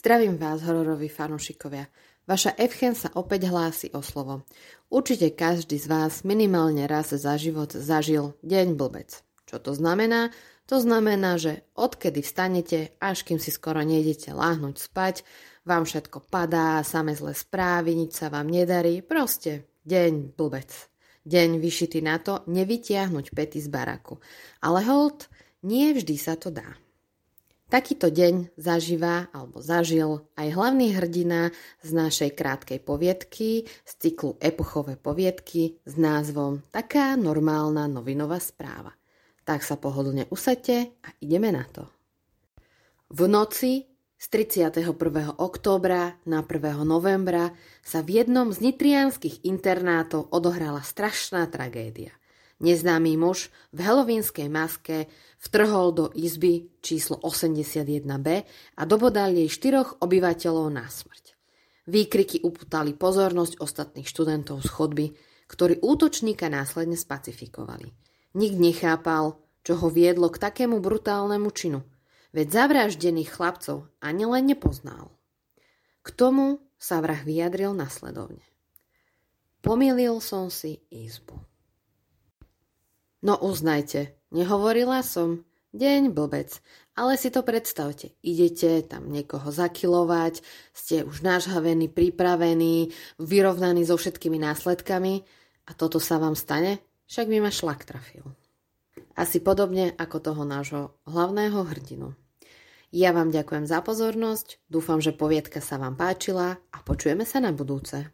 Zdravím vás, hororoví fanúšikovia. Vaša Evchen sa opäť hlási o slovo. Určite každý z vás minimálne raz za život zažil deň blbec. Čo to znamená? To znamená, že odkedy vstanete, až kým si skoro nejdete láhnuť spať, vám všetko padá, same zlé správy, nič sa vám nedarí, proste deň blbec. Deň vyšitý na to nevytiahnuť pety z baraku. Ale hold, nie vždy sa to dá. Takýto deň zažíva alebo zažil aj hlavný hrdina z našej krátkej poviedky z cyklu Epochové poviedky s názvom Taká normálna novinová správa. Tak sa pohodlne usadte a ideme na to. V noci z 31. októbra na 1. novembra sa v jednom z nitrianských internátov odohrala strašná tragédia. Neznámy muž v helovínskej maske vtrhol do izby číslo 81B a dobodal jej štyroch obyvateľov na smrť. Výkriky uputali pozornosť ostatných študentov z chodby, ktorí útočníka následne spacifikovali. Nik nechápal, čo ho viedlo k takému brutálnemu činu, veď zavraždených chlapcov ani len nepoznal. K tomu sa vrah vyjadril nasledovne. Pomýlil som si izbu. No uznajte, nehovorila som. Deň blbec. Ale si to predstavte. Idete tam niekoho zakilovať, ste už nažhavení, pripravení, vyrovnaní so všetkými následkami a toto sa vám stane? Však by ma šlak trafil. Asi podobne ako toho nášho hlavného hrdinu. Ja vám ďakujem za pozornosť, dúfam, že poviedka sa vám páčila a počujeme sa na budúce.